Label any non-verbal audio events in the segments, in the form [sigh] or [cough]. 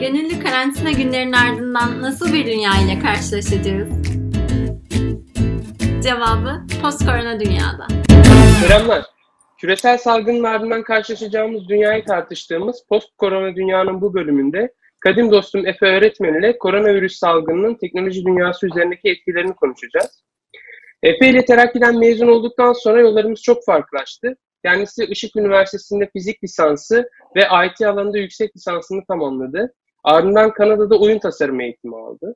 Gönüllü karantina günlerinin ardından nasıl bir dünya ile karşılaşacağız? Cevabı post-korona dünyada. Selamlar. Küresel salgının ardından karşılaşacağımız dünyayı tartıştığımız post-korona dünyanın bu bölümünde kadim dostum Efe öğretmen ile koronavirüs salgınının teknoloji dünyası üzerindeki etkilerini konuşacağız. Efe ile Terakki'den mezun olduktan sonra yollarımız çok farklılaştı. Kendisi Işık Üniversitesi'nde fizik lisansı ve IT alanında yüksek lisansını tamamladı. Ardından Kanada'da oyun tasarımı eğitimi aldı.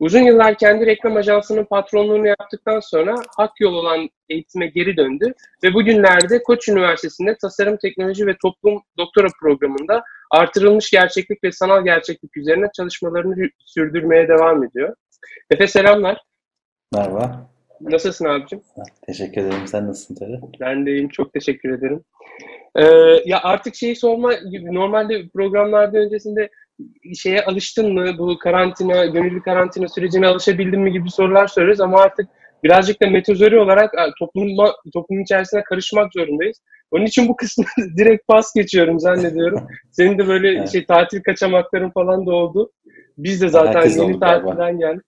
Uzun yıllar kendi reklam ajansının patronluğunu yaptıktan sonra hak yol olan eğitime geri döndü ve bugünlerde Koç Üniversitesi'nde Tasarım Teknoloji ve Toplum Doktora programında artırılmış gerçeklik ve sanal gerçeklik üzerine çalışmalarını sürdürmeye devam ediyor. Efe selamlar. Merhaba. Nasılsın abicim? Teşekkür ederim. Sen nasılsın Tara? Ben de iyiyim. Çok teşekkür ederim. Ee, ya artık şeyi sorma gibi normalde programlarda öncesinde şeye alıştın mı? Bu karantina, gönüllü karantina sürecine alışabildin mi gibi sorular soruyoruz ama artık birazcık da metozori olarak topluma, toplumun içerisine karışmak zorundayız. Onun için bu kısmı [laughs] direkt pas geçiyorum zannediyorum. Senin de böyle evet. şey tatil kaçamakların falan da oldu. Biz de zaten Herkes yeni tatilden geldik.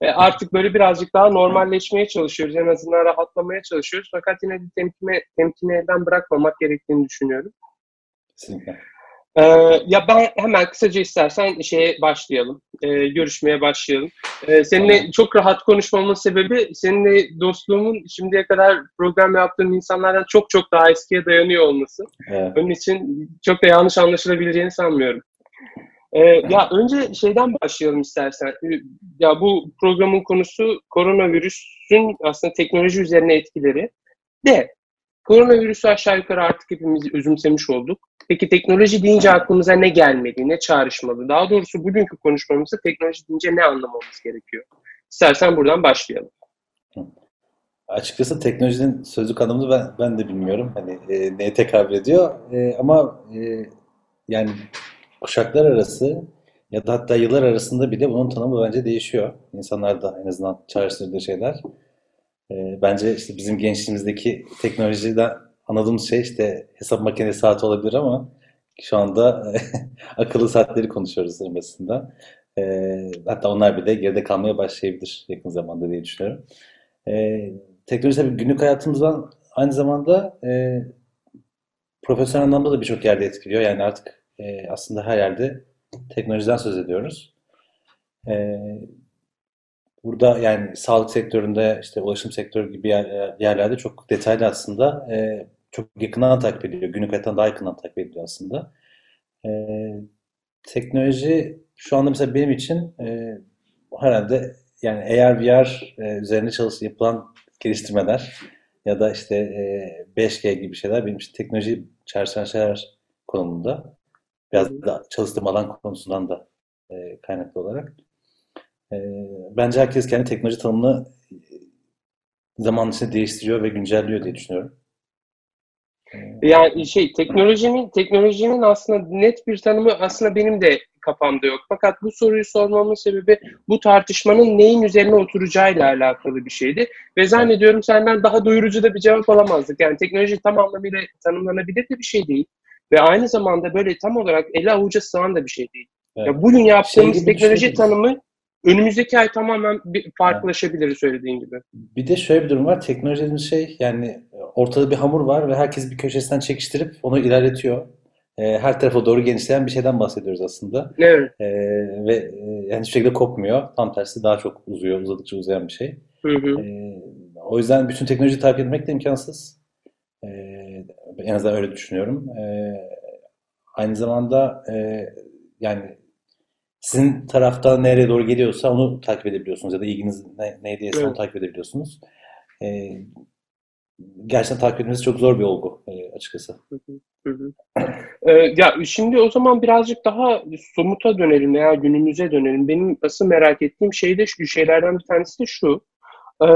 E, artık böyle birazcık daha normalleşmeye çalışıyoruz. En azından rahatlamaya çalışıyoruz. Fakat yine de temkine, temkini elden bırakmamak gerektiğini düşünüyorum. Kesinlikle. Ee, ya ben hemen kısaca istersen şeye başlayalım. Ee, görüşmeye başlayalım. Ee, seninle tamam. çok rahat konuşmamın sebebi seninle dostluğumun şimdiye kadar program yaptığım insanlardan çok çok daha eskiye dayanıyor olması. Evet. Onun için çok da yanlış anlaşılabileceğini sanmıyorum. Ee, ya önce şeyden başlayalım istersen. Ee, ya bu programın konusu koronavirüsün aslında teknoloji üzerine etkileri. De koronavirüsü aşağı yukarı artık hepimiz özümsemiş olduk. Peki teknoloji deyince aklımıza ne gelmedi, ne çağrışmadı? Daha doğrusu bugünkü konuşmamızda teknoloji deyince ne anlamamız gerekiyor? İstersen buradan başlayalım. Açıkçası teknolojinin sözlük anlamını ben, ben de bilmiyorum. Hani e, neye tekabül ediyor. E, ama e, yani kuşaklar arası ya da hatta yıllar arasında bile bunun tanımı bence değişiyor. İnsanlar da en azından çağrıştırdığı şeyler. E, bence işte bizim gençliğimizdeki teknolojiden anladığımız şey işte hesap makinesi saati olabilir ama şu anda [laughs] akıllı saatleri konuşuyoruz basında. E, hatta onlar bile geride kalmaya başlayabilir yakın zamanda diye düşünüyorum. E, teknoloji tabii günlük hayatımızdan aynı zamanda e, profesyonel anlamda da birçok yerde etkiliyor. Yani artık e, aslında her yerde teknolojiden söz ediyoruz. E, burada yani sağlık sektöründe, işte ulaşım sektörü gibi yer, yerlerde çok detaylı aslında e, çok yakından takip ediliyor. Günlük hayattan daha yakından takip ediliyor aslında. E, teknoloji şu anda mesela benim için e, herhalde yani eğer VR e, üzerine çalış yapılan geliştirmeler ya da işte e, 5G gibi şeyler benim için teknoloji çağrışan şeyler konumunda. Biraz da çalıştığım alan konusundan da e, kaynaklı olarak. E, bence herkes kendi teknoloji tanımını zaman içinde değiştiriyor ve güncelliyor diye düşünüyorum. Yani şey teknolojinin teknolojinin aslında net bir tanımı aslında benim de kafamda yok. Fakat bu soruyu sormamın sebebi bu tartışmanın neyin üzerine oturacağıyla alakalı bir şeydi. Ve zannediyorum senden daha doyurucu da bir cevap alamazdık. Yani teknoloji tam anlamıyla tanımlanabilir de bir şey değil. Ve aynı zamanda böyle tam olarak ele avuca sığan da bir şey değil. Evet. Ya bugün yaptığımız şey teknoloji şey tanımı önümüzdeki ay tamamen bir farklılaşabilir söylediğin gibi. Bir de şöyle bir durum var. Teknoloji dediğimiz şey yani ortada bir hamur var ve herkes bir köşesinden çekiştirip onu ilerletiyor. E, her tarafa doğru genişleyen bir şeyden bahsediyoruz aslında. Evet. E, ve e, yani hiçbir şekilde kopmuyor. Tam tersi daha çok uzuyor, uzadıkça uzayan bir şey. Hı hı. E, o yüzden bütün teknolojiyi takip etmek de imkansız. E, en azından öyle düşünüyorum. E, aynı zamanda e, yani sizin tarafta nereye doğru geliyorsa onu takip edebiliyorsunuz ya da ilginiz ne, neydiyse evet. onu takip edebiliyorsunuz. E, gerçekten takip etmesi çok zor bir olgu e, açıkçası. ee, ya şimdi o zaman birazcık daha somuta dönelim veya günümüze dönelim. Benim asıl merak ettiğim şey de şu şeylerden bir tanesi de şu. Ee,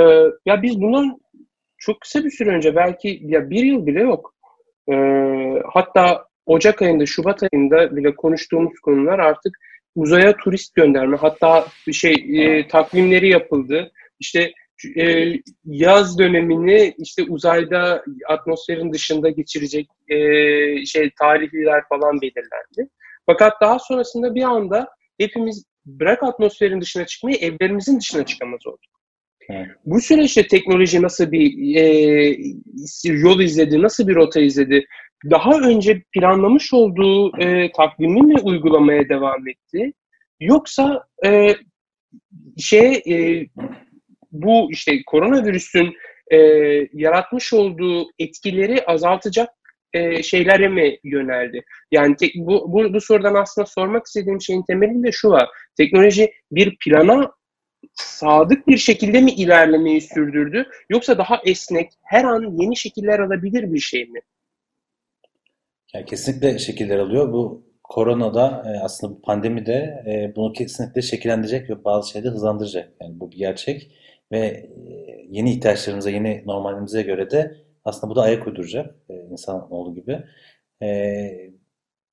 ya biz bundan çok kısa bir süre önce belki ya bir yıl bile yok. Ee, hatta Ocak ayında, Şubat ayında bile konuştuğumuz konular artık uzaya turist gönderme. Hatta bir şey e, takvimleri yapıldı. İşte e, yaz dönemini işte uzayda atmosferin dışında geçirecek e, şey tarihliler falan belirlendi. Fakat daha sonrasında bir anda hepimiz bırak atmosferin dışına çıkmayı evlerimizin dışına çıkamaz olduk. Evet. Bu süreçte teknoloji nasıl bir e, yol izledi, nasıl bir rota izledi? Daha önce planlamış olduğu e, takvimi mi uygulamaya devam etti? Yoksa e, şey e, bu işte koronavirüsün e, yaratmış olduğu etkileri azaltacak e, şeylere mi yöneldi? Yani tek, bu, bu, bu sorudan aslında sormak istediğim şeyin temelinde şu var. Teknoloji bir plana sadık bir şekilde mi ilerlemeyi sürdürdü? Yoksa daha esnek, her an yeni şekiller alabilir bir şey mi? Yani kesinlikle şekiller alıyor. Bu koronada e, aslında bu pandemi de e, bunu kesinlikle şekillendirecek ve bazı şeyleri hızlandıracak. Yani bu bir gerçek ve e, yeni ihtiyaçlarımıza, yeni normalimize göre de aslında bu da ayak uyduracak e, insanoğlu gibi. E,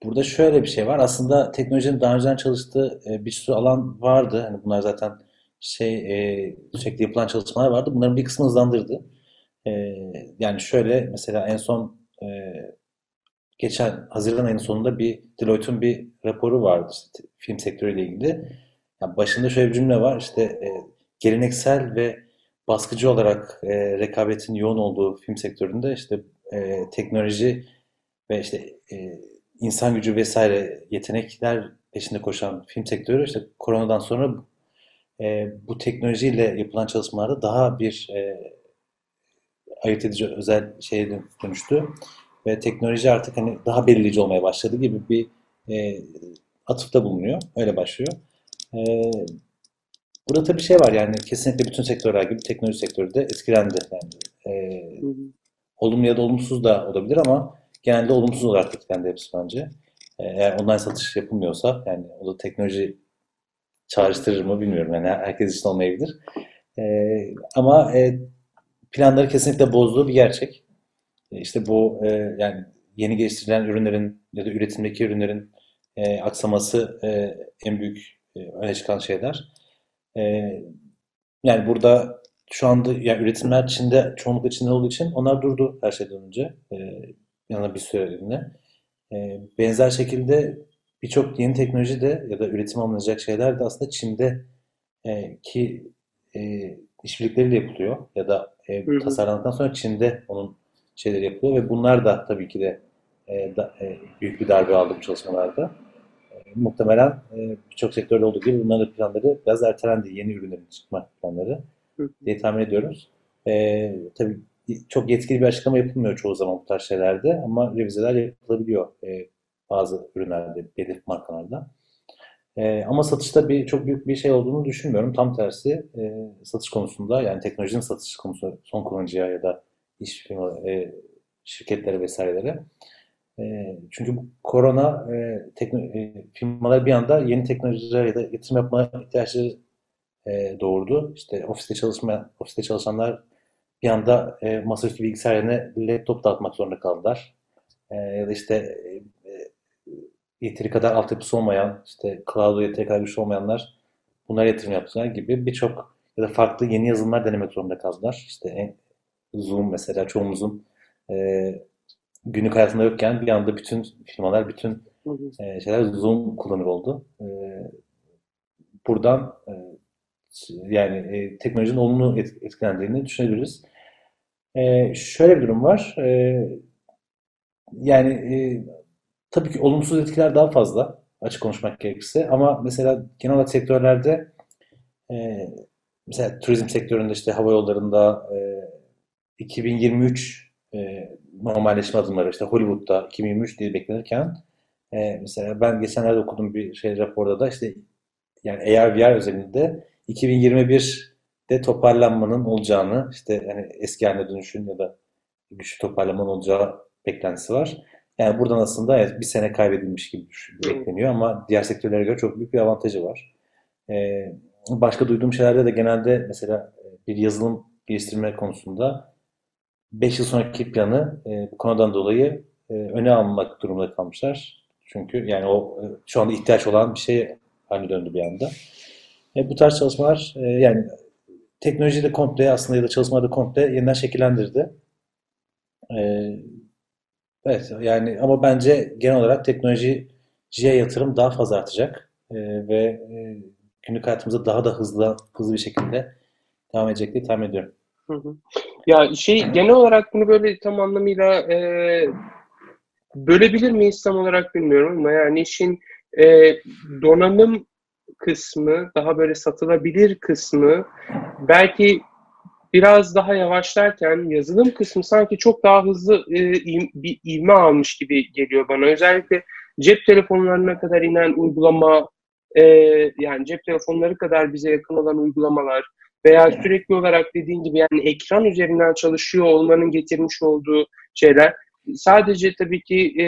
burada şöyle bir şey var. Aslında teknolojinin daha önceden çalıştığı bir sürü alan vardı. Hani bunlar zaten şey sürekli yapılan çalışmalar vardı. Bunların bir kısmını hızlandırdı. Yani şöyle mesela en son geçen Haziran ayının sonunda bir Deloitte'un bir raporu vardı işte, film sektörüyle ilgili. Yani başında şöyle bir cümle var işte e, geleneksel ve baskıcı olarak e, rekabetin yoğun olduğu film sektöründe işte e, teknoloji ve işte e, insan gücü vesaire yetenekler peşinde koşan film sektörü işte koronadan sonra e, bu teknolojiyle yapılan çalışmalarda daha bir e, ayırt edici özel şeye dönüştü ve teknoloji artık hani daha belirleyici olmaya başladı gibi bir e, atıfta bulunuyor. Öyle başlıyor. E, burada tabii şey var yani kesinlikle bütün sektörler gibi teknoloji sektörü de etkilendi. Yani, e, olumlu ya da olumsuz da olabilir ama genelde olumsuz olarak etkilendi hepsi bence. E, eğer online satış yapılmıyorsa yani o da teknoloji çağrıştırır mı bilmiyorum. Yani herkes için olmayabilir. E, ama e, planları kesinlikle bozduğu bir gerçek. E, işte bu e, yani yeni geliştirilen ürünlerin ya da üretimdeki ürünlerin e, aksaması e, en büyük e, öne çıkan şeyler. E, yani burada şu anda yani üretimler Çin'de çoğunlukla Çin'de olduğu için onlar durdu her şeyden önce. E, yanına bir süreliğine. E, benzer şekilde birçok yeni teknoloji de ya da üretim alınacak şeyler de aslında Çin'de e, ki e, işbirlikleriyle yapılıyor ya da e, tasarlandıktan sonra Çin'de onun şeyler yapılıyor ve bunlar da tabii ki de, e, da e, büyük bir darbe aldı bu çalışmalarda. E, muhtemelen e, birçok sektörde olduğu gibi bunların planları biraz ertelendi. Yeni ürünlerin çıkma planları diye tahmin ediyoruz. E, tabii çok yetkili bir açıklama yapılmıyor çoğu zaman bu tarz şeylerde ama revizeler yapılabiliyor e, bazı ürünlerde, belirli markalarda. E, ama satışta bir çok büyük bir şey olduğunu düşünmüyorum. Tam tersi e, satış konusunda yani teknolojinin satış konusu son kullanıcıya ya da iş firma, e, şirketlere vesairelere. E, çünkü bu korona e, tekno, e, firmalar bir anda yeni teknolojilere ya da yatırım yapma ihtiyaçları e, doğurdu. İşte ofiste çalışma ofiste çalışanlar bir anda e, masaüstü bilgisayar laptop dağıtmak zorunda kaldılar. E, ya da işte e, yeteri kadar altyapısı olmayan, işte cloud'a yeteri kadar güçlü olmayanlar bunlara yatırım yaptılar gibi birçok ya da farklı yeni yazılımlar denemek zorunda kaldılar. İşte Zoom mesela çoğumuzun e, günlük hayatında yokken bir anda bütün firmalar, bütün e, şeyler Zoom kullanır oldu. E, buradan e, yani e, teknolojinin olumlu etkilendiğini düşünebiliriz. E, şöyle bir durum var. E, yani e, tabii ki olumsuz etkiler daha fazla açık konuşmak gerekirse ama mesela genel olarak sektörlerde e, mesela turizm sektöründe işte hava yollarında e, 2023 e, normalleşme adımları işte Hollywood'da 2023 diye beklenirken e, mesela ben geçenlerde okudum bir şey raporda da işte yani AR VR özelinde 2021'de toparlanmanın olacağını işte hani eski haline dönüşün ya da güçlü toparlanmanın olacağı beklentisi var. Yani buradan aslında evet, bir sene kaybedilmiş gibi bekleniyor ama diğer sektörlere göre çok büyük bir avantajı var. Ee, başka duyduğum şeylerde de genelde mesela bir yazılım geliştirme konusunda 5 yıl sonraki planı e, bu konudan dolayı e, öne almak durumunda kalmışlar. Çünkü yani o e, şu anda ihtiyaç olan bir şey haline döndü bir anda. E, bu tarz çalışmalar e, yani teknolojiyi de komple aslında ya da çalışmaları komple yeniden şekillendirdi. E, evet yani ama bence genel olarak teknoloji yatırım daha fazla artacak e, ve e, günlük hayatımıza daha da hızlı hızlı bir şekilde devam edecek diye tahmin ediyorum. Ya şey genel olarak bunu böyle tam anlamıyla e, bölebilir miyiz tam olarak bilmiyorum ama yani işin e, donanım kısmı daha böyle satılabilir kısmı belki biraz daha yavaşlarken yazılım kısmı sanki çok daha hızlı e, bir ivme almış gibi geliyor bana. Özellikle cep telefonlarına kadar inen uygulama e, yani cep telefonları kadar bize yakın olan uygulamalar veya sürekli olarak dediğin gibi yani ekran üzerinden çalışıyor olmanın getirmiş olduğu şeyler sadece tabii ki e,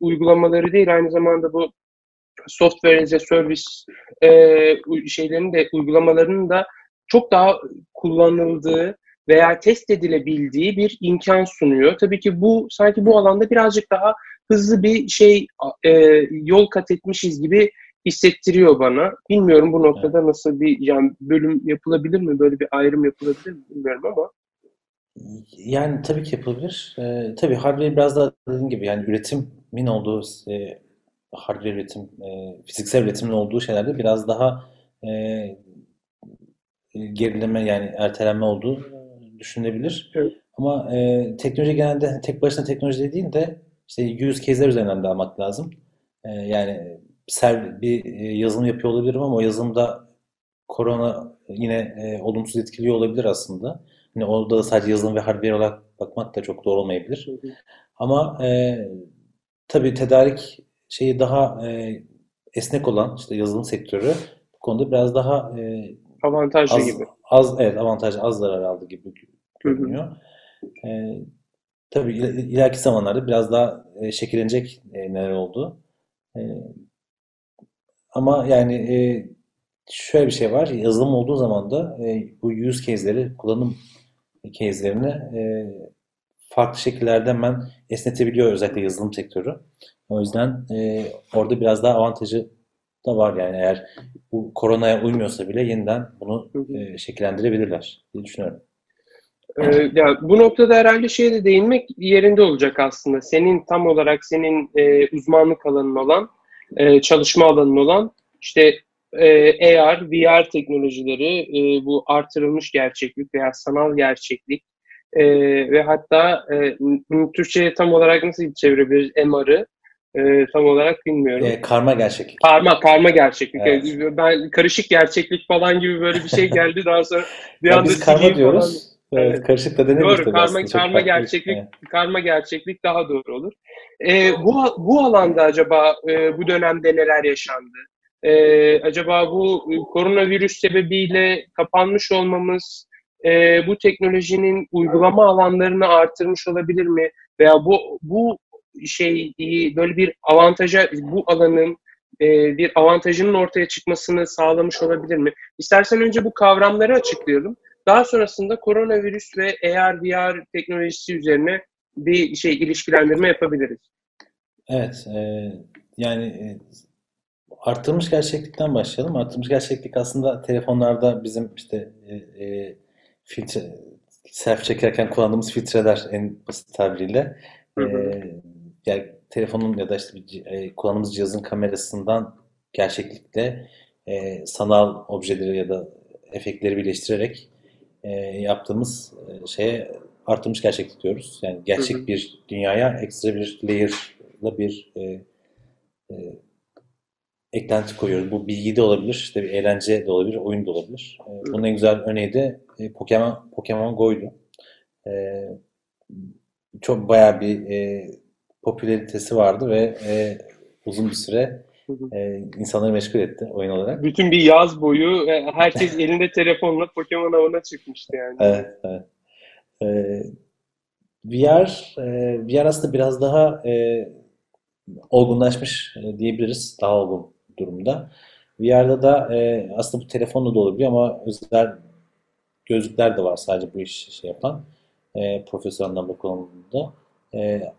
uygulamaları değil aynı zamanda bu software as a service e, şeylerin de uygulamalarının da çok daha kullanıldığı veya test edilebildiği bir imkan sunuyor. Tabii ki bu sanki bu alanda birazcık daha hızlı bir şey e, yol kat etmişiz gibi hissettiriyor bana. Bilmiyorum bu noktada evet. nasıl bir yani bölüm yapılabilir mi? Böyle bir ayrım yapılabilir mi? Bilmiyorum ama. Yani tabii ki yapılabilir. Ee, tabii hardware biraz daha dediğim gibi yani üretimin olduğu e, hardware üretim, e, fiziksel üretimin olduğu şeylerde biraz daha e, gerileme yani ertelenme olduğu düşünülebilir. Evet. Ama e, teknoloji genelde tek başına teknoloji değil de işte use case'ler üzerinden de almak lazım. E, yani ser, bir e, yazılım yapıyor olabilirim ama o yazılımda korona yine e, olumsuz etkiliyor olabilir aslında. Hani orada da sadece yazılım ve hardware olarak bakmak da çok doğru olmayabilir. Hı hı. Ama e, tabii tedarik şeyi daha e, esnek olan işte yazılım sektörü bu konuda biraz daha e, avantajlı az, gibi. Az evet avantaj az zarar aldı gibi görünüyor. E, tabii il, ileriki zamanlarda biraz daha e, şekillenecek e, neler oldu. E, ama yani e, şöyle bir şey var. Yazılım olduğu zaman da e, bu use case'leri, kullanım case'lerini e, farklı şekillerde hemen esnetebiliyor özellikle yazılım sektörü. O yüzden e, orada biraz daha avantajı da var yani eğer bu koronaya uymuyorsa bile yeniden bunu e, şekillendirebilirler diye düşünüyorum. Ee, yani bu noktada herhalde şeye de değinmek yerinde olacak aslında. Senin tam olarak senin e, uzmanlık alanın olan, e, çalışma alanın olan işte e, AR, VR teknolojileri, e, bu artırılmış gerçeklik veya sanal gerçeklik e, ve hatta e, Türkçe'ye tam olarak nasıl çevirebiliriz MR'ı e, tam olarak bilmiyorum. E, karma gerçeklik. Karma, karma gerçeklik. Evet. Yani ben karışık gerçeklik falan gibi böyle bir şey [laughs] geldi daha sonra bir anda biz karma diyoruz. Falan. Evet, karışık da denemeyiz Doğru, karma, aslında. karma gerçeklik, evet. karma gerçeklik daha doğru olur. E, bu bu alanda acaba e, bu dönemde neler yaşandı? E, acaba bu koronavirüs sebebiyle kapanmış olmamız e, bu teknolojinin uygulama alanlarını artırmış olabilir mi? Veya bu bu şey böyle bir avantaja bu alanın e, bir avantajının ortaya çıkmasını sağlamış olabilir mi? İstersen önce bu kavramları açıklayalım. Daha sonrasında koronavirüs ve AR VR teknolojisi üzerine bir şey ilişkilendirme yapabiliriz. Evet, e, yani e, artırılmış gerçeklikten başlayalım. Artırılmış gerçeklik aslında telefonlarda bizim işte e, e, filtre selfie çekerken kullandığımız filtreler en basit tabiriyle. Hı hı. E, yani telefonun ya da işte bir, e, kullandığımız cihazın kamerasından gerçeklikle e, sanal objeleri ya da efektleri birleştirerek e, yaptığımız e, şeye artırmış gerçeklik diyoruz. Yani gerçek hı hı. bir dünyaya ekstra bir layer'la bir e, e, eklenti koyuyoruz. Bu bilgi de olabilir, işte bir eğlence de olabilir, oyun da olabilir. E, bunun en güzel örneği de e, Pokemon, Pokemon Go'ydu. E, çok bayağı bir e, popülaritesi vardı ve e, uzun bir süre e, insanları meşgul etti oyun olarak. Bütün bir yaz boyu e, herkes [laughs] elinde telefonla Pokemon avına çıkmıştı yani. Evet, evet. E, VR, e, VR aslında biraz daha e, olgunlaşmış e, diyebiliriz. Daha olgun durumda. VR'da da e, aslında bu telefonla da olabiliyor ama özel gözlükler de var sadece bu işi şey yapan e, profesyonel anlamda kullanımında. E,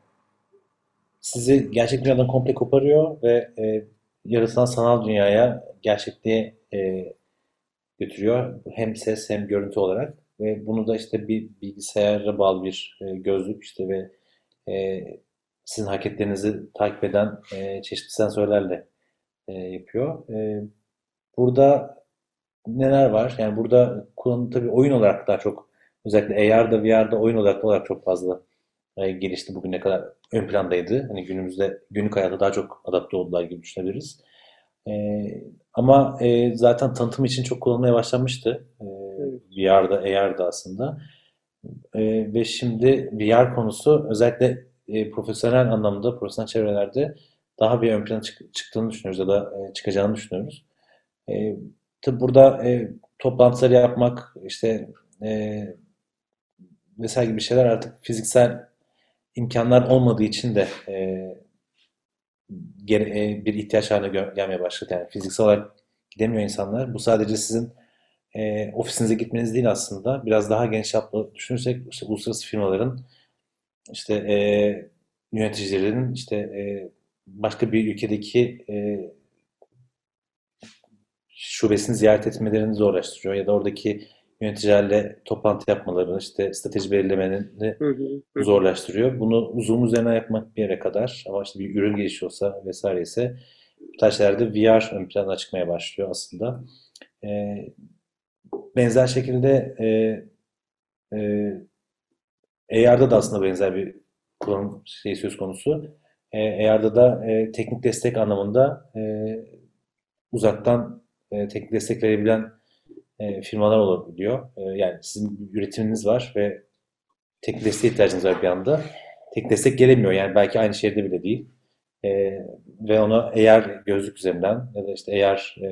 sizi gerçek dünyadan komple koparıyor ve e, yarısından sanal dünyaya, gerçekliğe e, götürüyor. Hem ses hem görüntü olarak. Ve bunu da işte bir bilgisayara bağlı bir e, gözlük işte ve e, sizin hareketlerinizi takip eden e, çeşitli sensörlerle e, yapıyor. E, burada neler var? Yani burada kullanım tabii oyun olarak daha çok özellikle AR'da, VR'da oyun olarak olarak çok fazla e, gelişti bugüne kadar ön plandaydı. Hani günümüzde günlük hayatta daha çok adapte oldular gibi düşünebiliriz. E, ama e, zaten tanıtım için çok kullanılmaya başlanmıştı. E, VR'da, AR'da aslında. E, ve şimdi VR konusu özellikle e, profesyonel anlamda, profesyonel çevrelerde daha bir ön plana çık- çıktığını düşünüyoruz ya da e, çıkacağını düşünüyoruz. E, tabi burada e, toplantıları yapmak, işte e, vesaire gibi şeyler artık fiziksel imkanlar olmadığı için de e, e, bir ihtiyaç haline gelmeye başladı. Yani fiziksel olarak gidemiyor insanlar. Bu sadece sizin e, ofisinize gitmeniz değil aslında. Biraz daha geniş çaplı düşünürsek işte uluslararası firmaların işte e, yöneticilerin işte e, başka bir ülkedeki e, şubesini ziyaret etmelerini zorlaştırıyor ya da oradaki yöneticilerle toplantı yapmalarını, işte strateji belirlemelerini Hı hı, hı. zorlaştırıyor. Bunu Zoom üzerinden yapmak bir yere kadar ama işte bir ürün gelişiyorsa vesaire ise bu tarz şeylerde VR ön plana çıkmaya başlıyor aslında. E, benzer şekilde e, e, AR'da da aslında benzer bir kullanım şey söz konusu. E, AR'da da e, teknik destek anlamında e, uzaktan e, teknik destek verebilen e, firmalar olabiliyor. E, yani sizin üretiminiz var ve teknik desteğe ihtiyacınız var bir anda. Teknik destek gelemiyor. Yani belki aynı şehirde bile değil. E, ve ona AR gözlük üzerinden ya da işte AR e,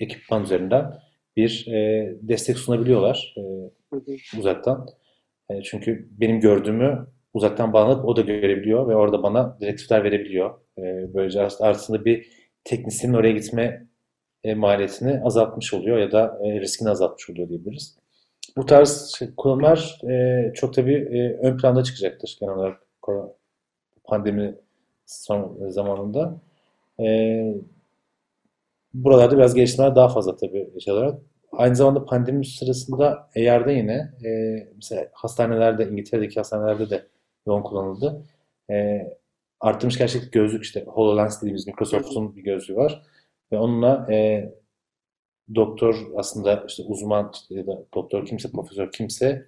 ekipman üzerinden bir e, destek sunabiliyorlar e, uzaktan. E, çünkü benim gördüğümü uzaktan bağlanıp o da görebiliyor ve orada bana direktifler verebiliyor. E, böylece aslında bir teknisyenin oraya gitme e, maliyetini azaltmış oluyor ya da e, riskini azaltmış oluyor diyebiliriz. Bu tarz şey- kullanımlar e, çok tabii e, ön planda çıkacaktır genel olarak pandemi son zamanında. E, buralarda biraz geliştirmeler daha fazla tabii şey olarak. Aynı zamanda pandemi sırasında AR'da yine e, mesela hastanelerde, İngiltere'deki hastanelerde de yoğun kullanıldı. E, artırmış gerçeklik gözlük işte HoloLens dediğimiz Microsoft'un bir gözlüğü var. Ve onunla e, doktor aslında işte uzman işte ya da doktor kimse, profesör kimse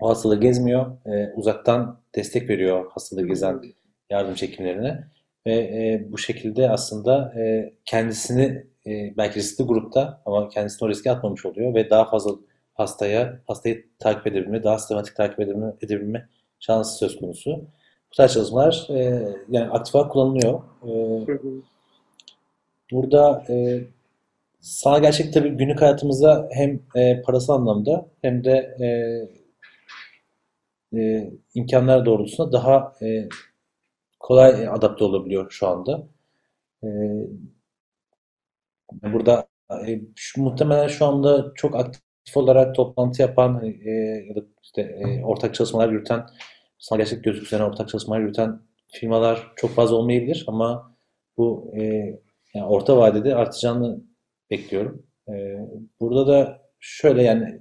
o hastalığı gezmiyor. E, uzaktan destek veriyor hastalığı gezen yardım çekimlerine. Ve e, bu şekilde aslında e, kendisini e, belki riskli grupta ama kendisini o riske atmamış oluyor ve daha fazla hastaya hastayı takip edebilme, daha sistematik takip edebilme, edebilme şansı söz konusu. Bu tarz çalışmalar e, yani aktif olarak kullanılıyor. E. burada e, sanal gerçek tabii günlük hayatımızda hem e, parasal anlamda hem de e, e, imkanlar doğrultusunda daha e, kolay adapte olabiliyor şu anda. E, burada e, şu, muhtemelen şu anda çok aktif olarak toplantı yapan e, ya da işte e, ortak çalışmalar yürüten, sanal gerçek gözlük üzerine ortak çalışmalar yürüten firmalar çok fazla olmayabilir ama bu e, yani orta vadede artacağını bekliyorum. E, burada da şöyle yani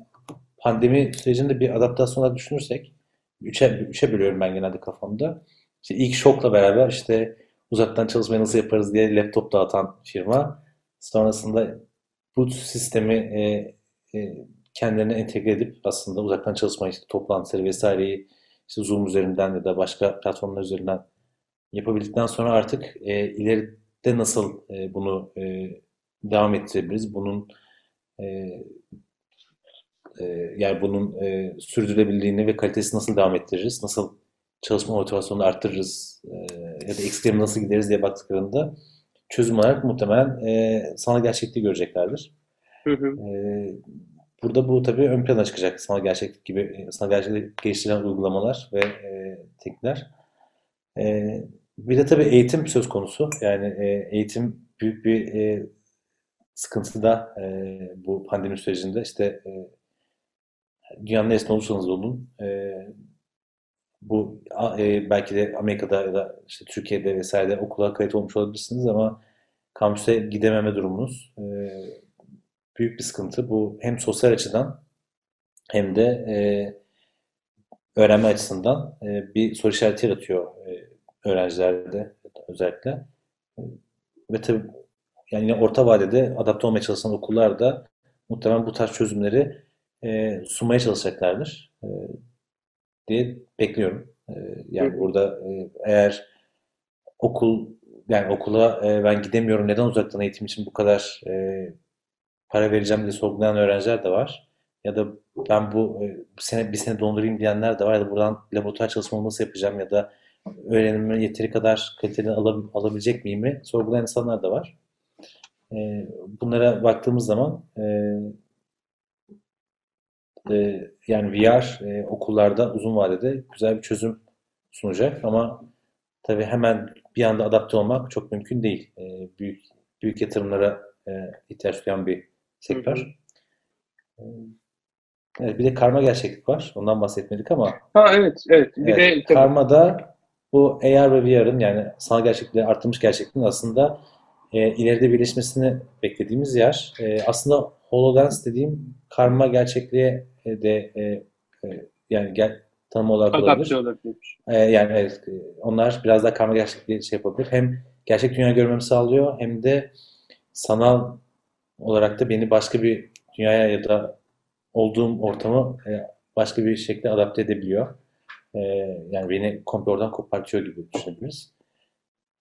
pandemi sürecinde bir adaptasyonlar düşünürsek üçe, üçe bölüyorum ben genelde kafamda. İşte ilk şokla beraber işte uzaktan çalışmayı nasıl yaparız diye laptop dağıtan firma. Sonrasında bu sistemi e, e, kendilerine entegre edip aslında uzaktan çalışmayı, işte toplantıları vesaireyi işte Zoom üzerinden ya da başka platformlar üzerinden yapabildikten sonra artık e, ileride nasıl e, bunu e, devam ettirebiliriz? Bunun e, e, yani bunun e, sürdürülebilirliğini ve kalitesini nasıl devam ettiririz? Nasıl çalışma motivasyonunu arttırırız? E, ya da ekstreme nasıl gideriz diye baktıklarında çözüm olarak muhtemelen e, sanal gerçekliği göreceklerdir. Hı hı. E, burada bu tabii ön plana çıkacak sanal gerçeklik gibi sanal gerçeklik geliştirilen uygulamalar ve e, teknikler. E, bir de tabii eğitim söz konusu. Yani e, eğitim büyük bir e, sıkıntıda e, bu pandemi sürecinde. İşte e, dünyanın neresinde olursanız olun e, bu e, belki de Amerika'da ya da işte Türkiye'de vesairede okula kayıt olmuş olabilirsiniz ama kampüse gidememe durumunuz e, büyük bir sıkıntı. Bu hem sosyal açıdan hem de e, öğrenme açısından e, bir soru işareti yaratıyor e, öğrencilerde özellikle. Ve tabii yani yine orta vadede adapte olmaya çalışan okullar da muhtemelen bu tarz çözümleri e, sunmaya çalışacaklardır e, diye bekliyorum. E, yani burada e, eğer okul yani okula e, ben gidemiyorum neden uzaktan eğitim için bu kadar e, para vereceğim diye sorgulayan öğrenciler de var. Ya da ben bu e, bir sene bir sene dondurayım diyenler de var ya da buradan laboratuvar çalışmamı nasıl yapacağım ya da öğrenimi yeteri kadar kaliteli alab alabilecek miyim mi sorgulayan insanlar da var. E, bunlara baktığımız zaman e, e, yani VR e, okullarda uzun vadede güzel bir çözüm sunacak ama tabii hemen bir anda adapte olmak çok mümkün değil. E, büyük büyük yatırımlara e, ihtiyaç duyan bir sektör. Hı hı. Evet, bir de karma gerçeklik var. Ondan bahsetmedik ama. Ha evet, evet. Bir evet, de karmada bu AR ve VR'ın yani sanal gerçekliğe artırılmış gerçekliğin aslında e, ileride birleşmesini beklediğimiz yer. E, aslında HoloLens dediğim karma gerçekliğe de e, e, yani gel, tanım olarak olabilir. olabilir. E, yani evet, onlar biraz daha karma gerçekliği şey yapabilir. Hem gerçek dünya görmemi sağlıyor hem de sanal olarak da beni başka bir dünyaya ya da olduğum ortamı e, başka bir şekilde adapte edebiliyor. E, yani beni komple oradan kopartıyor gibi düşünebiliriz.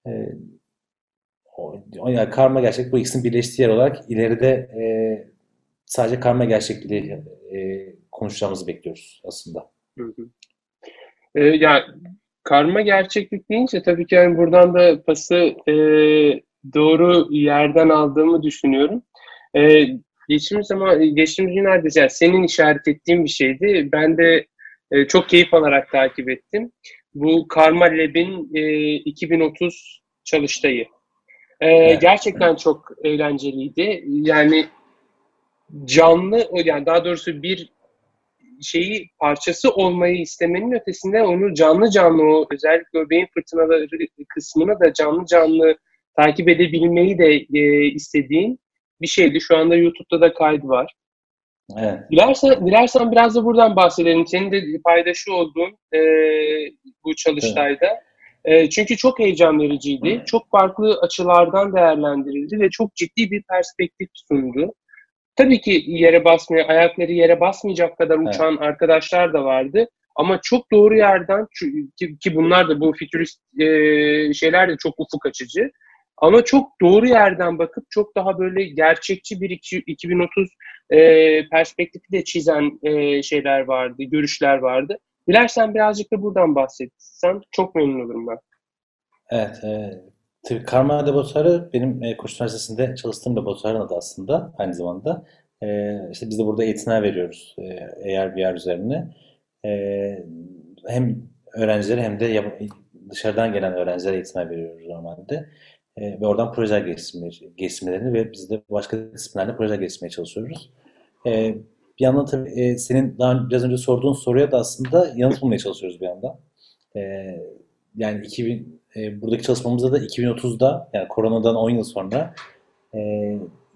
E, o, yani karma gerçek bu ikisinin birleştiği yer olarak ileride e, sadece karma gerçekliği e, konuşacağımızı bekliyoruz aslında. Hı hı. E, ya karma gerçeklik deyince tabii ki yani buradan da pası e, doğru yerden aldığımı düşünüyorum. E, geçtiğimiz zaman geçtiğimiz günlerde yani senin işaret ettiğin bir şeydi. Ben de e, çok keyif alarak takip ettim. Bu Karma Lab'in e, 2030 çalıştayı. E, evet. Gerçekten çok eğlenceliydi. Yani canlı yani daha doğrusu bir şeyi parçası olmayı istemenin ötesinde onu canlı canlı o özellikle o beyin fırtınaları kısmını da canlı canlı takip edebilmeyi de e, istediğin bir şeydi. Şu anda YouTube'da da kaydı var. Evet. Dilersen, dilersen biraz da buradan bahsedelim. Senin de paydaşı olduğun e, bu çalıştayda. Evet. E, çünkü çok heyecan vericiydi. Evet. Çok farklı açılardan değerlendirildi ve çok ciddi bir perspektif sundu. Tabii ki yere basmaya, ayakları yere basmayacak kadar uçan evet. arkadaşlar da vardı. Ama çok doğru yerden ki, ki bunlar da bu fütürist e, şeyler de çok ufuk açıcı. Ama çok doğru yerden bakıp çok daha böyle gerçekçi bir 2030 e, perspektifi de çizen e, şeyler vardı, görüşler vardı. Dilersen birazcık da buradan bahsetsen çok memnun olurum ben. Evet, e, tabii Karma Laboratuvarı benim e, Koç Üniversitesi'nde çalıştığım laboratuvarın adı aslında aynı zamanda. E, işte biz de burada eğitimler veriyoruz e, AR, VR üzerine. E, hem öğrencilere hem de dışarıdan gelen öğrencilere eğitimler veriyoruz normalde. E, ve oradan projeler geliştirme, geliştirmelerini ve biz de başka disiplinlerde projeler geliştirmeye çalışıyoruz. E, bir yandan tabii e, senin daha biraz önce sorduğun soruya da aslında yanıt bulmaya çalışıyoruz bir yandan. E, yani 2000 e, buradaki çalışmamızda da 2030'da yani koronadan 10 yıl sonra e,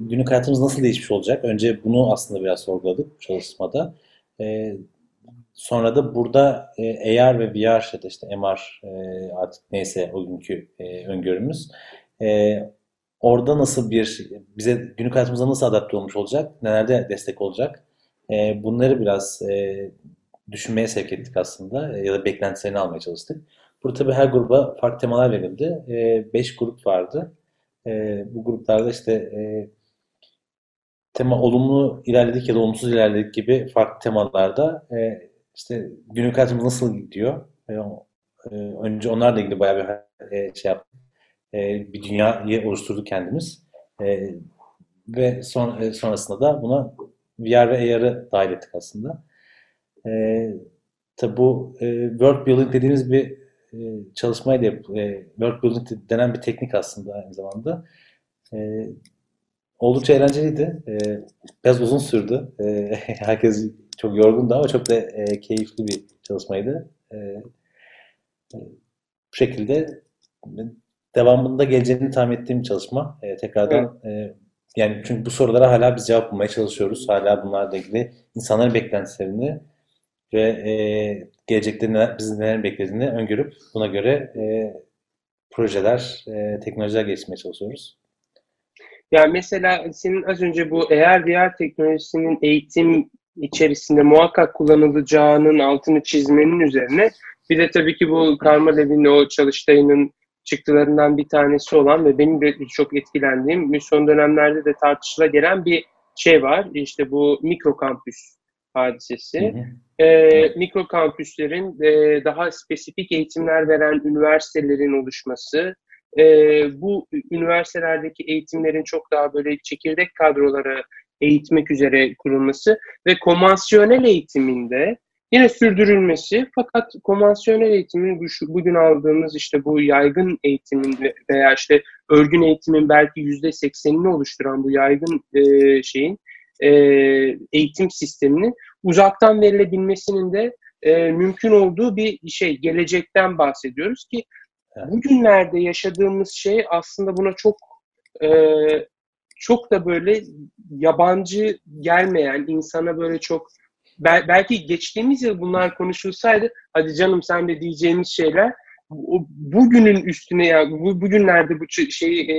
günlük hayatımız nasıl değişmiş olacak? Önce bunu aslında biraz sorguladık çalışmada. E, sonra da burada e, AR ve VR ya da işte MR e, artık neyse o günkü e, öngörümüz e, orada nasıl bir bize günlük hayatımıza nasıl adapte olmuş olacak? Nelerde destek olacak? E, bunları biraz e, düşünmeye sevk ettik aslında ya da beklentilerini almaya çalıştık. Burada tabii her gruba farklı temalar verildi. E, beş grup vardı. E, bu gruplarda işte e, tema olumlu ilerledik ya da olumsuz ilerledik gibi farklı temalarda e, işte günlük hayatımız nasıl gidiyor? E, e, önce onlarla ilgili bayağı bir e, şey yaptık e, bir dünyayı oluşturduk kendimiz. E, ve son, e, sonrasında da buna VR ve AR'ı dahil ettik aslında. E, tabi bu e, world building dediğimiz bir e, çalışmaydı. E, world building denen bir teknik aslında aynı zamanda. E, oldukça eğlenceliydi. E, biraz uzun sürdü. E, [laughs] herkes çok yorgundu ama çok da e, keyifli bir çalışmaydı. E, e, bu şekilde devamında geleceğini tahmin ettiğim çalışma. E, tekrardan evet. e, yani çünkü bu sorulara hala biz cevap bulmaya çalışıyoruz. Hala bunlarla ilgili insanların beklentilerini ve e, gelecekte neler, bizi neler beklediğini öngörüp buna göre e, projeler, e, teknolojiler geliştirmeye çalışıyoruz. Yani mesela senin az önce bu eğer VR teknolojisinin eğitim içerisinde muhakkak kullanılacağının altını çizmenin üzerine bir de tabii ki bu Karma Lev'in o çalıştayının çıktılarından bir tanesi olan ve benim de çok etkilendiğim son dönemlerde de tartışıla gelen bir şey var. İşte bu mikro kampüs hadisesi. Hı hı. E, mikro kampüslerin e, daha spesifik eğitimler veren üniversitelerin oluşması, e, bu üniversitelerdeki eğitimlerin çok daha böyle çekirdek kadrolara eğitmek üzere kurulması ve konvansiyonel eğitiminde yine sürdürülmesi fakat konvansiyonel eğitimin bugün aldığımız işte bu yaygın eğitimin veya işte örgün eğitimin belki yüzde seksenini oluşturan bu yaygın e, şeyin e, eğitim sisteminin uzaktan verilebilmesinin de e, mümkün olduğu bir şey gelecekten bahsediyoruz ki bugünlerde yaşadığımız şey aslında buna çok e, çok da böyle yabancı gelmeyen insana böyle çok belki geçtiğimiz yıl bunlar konuşulsaydı hadi canım sen de diyeceğimiz şeyler bugünün üstüne ya bu bugünlerde bu şey e,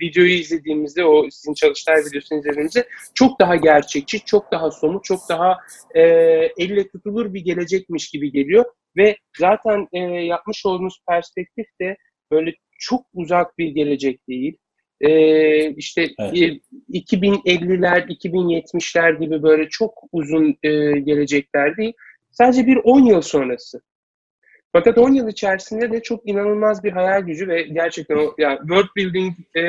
videoyu izlediğimizde o sizin çalıştay videosunu izlediğimizde çok daha gerçekçi, çok daha somut, çok daha e, elle tutulur bir gelecekmiş gibi geliyor ve zaten e, yapmış olduğunuz perspektif de böyle çok uzak bir gelecek değil. E, işte evet. e, 2050'ler, 2070'ler gibi böyle çok uzun e, gelecekler değil. Sadece bir 10 yıl sonrası. Fakat 10 yıl içerisinde de çok inanılmaz bir hayal gücü ve gerçekten o yani world building e,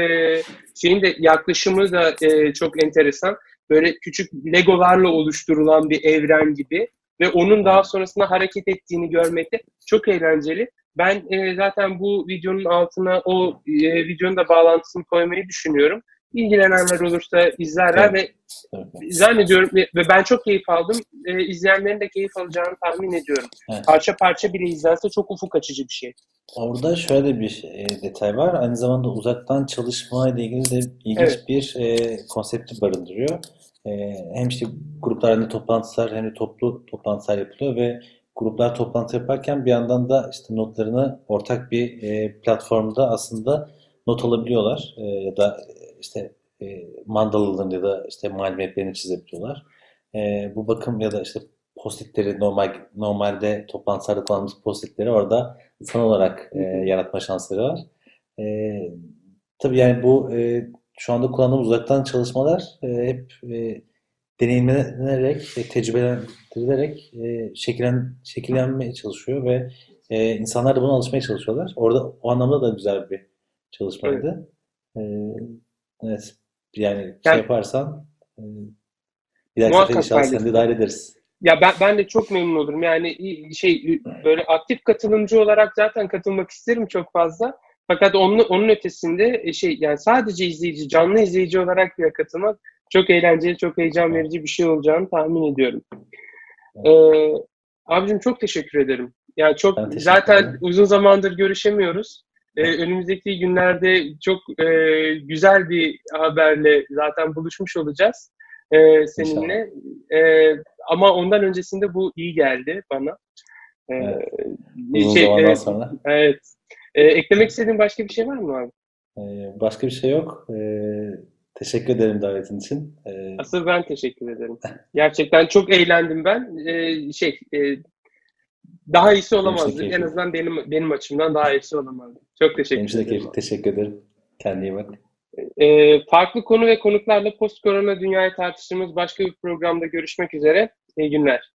şeyin de yaklaşımı da e, çok enteresan. Böyle küçük legolarla oluşturulan bir evren gibi ve onun daha sonrasında hareket ettiğini görmek de çok eğlenceli. Ben e, zaten bu videonun altına o e, videonun da bağlantısını koymayı düşünüyorum. İlgilenenler olursa izlerler evet. ve evet. zannediyorum ve ben çok keyif aldım. E, izleyenlerin de keyif alacağını tahmin ediyorum. Evet. Parça parça bile izlense çok ufuk açıcı bir şey. Orada şöyle bir e, detay var. Aynı zamanda uzaktan çalışma ile ilgili de ilginç evet. bir e, konsepti barındırıyor. E, hem işte gruplarında toplantılar hem de toplu toplantılar yapılıyor ve gruplar toplantı yaparken bir yandan da işte notlarını ortak bir e, platformda aslında not alabiliyorlar e, ya da işte e, mandalalarını ya da işte mind maplerini çizebiliyorlar. E, bu bakım ya da işte postitleri normal normalde toplantılarda kullandığımız postitleri orada sanal olarak e, yaratma şansları var. E, tabii yani bu e, şu anda kullandığımız uzaktan çalışmalar e, hep e, deneyimlenerek, e, tecrübelendirilerek e, şekillen, şekillenmeye çalışıyor ve e, insanlar da buna alışmaya çalışıyorlar. Orada o anlamda da güzel bir çalışmaydı. Evet. E, evet. Yani şey yani, yaparsan e, bir dahaki sefer inşallah seni dahil ederiz. Ya ben, ben de çok memnun olurum. Yani şey böyle aktif katılımcı olarak zaten katılmak isterim çok fazla. Fakat onun, onun ötesinde e, şey yani sadece izleyici, canlı izleyici olarak bile katılmak çok eğlenceli, çok heyecan verici bir şey olacağını tahmin ediyorum. Ee, abicim çok teşekkür ederim. Yani çok zaten ederim. uzun zamandır görüşemiyoruz. Ee, önümüzdeki günlerde çok e, güzel bir haberle zaten buluşmuş olacağız e, seninle. E, ama ondan öncesinde bu iyi geldi bana. Ee, evet. Uzun şey, zamandan e, sonra. Evet. E, eklemek istediğin başka bir şey var mı abi? Ee, başka bir şey yok. Ee, Teşekkür ederim davetin için. Ee... Asıl ben teşekkür ederim. Gerçekten çok eğlendim ben. Ee, şey, e, daha iyisi olamazdı. En azından benim benim açımdan daha iyisi olamazdı. Çok teşekkür Benim ederim. Teşekkür ederim. Kendine iyi bak. Ee, farklı konu ve konuklarla post korona dünyayı tartıştığımız başka bir programda görüşmek üzere. İyi günler.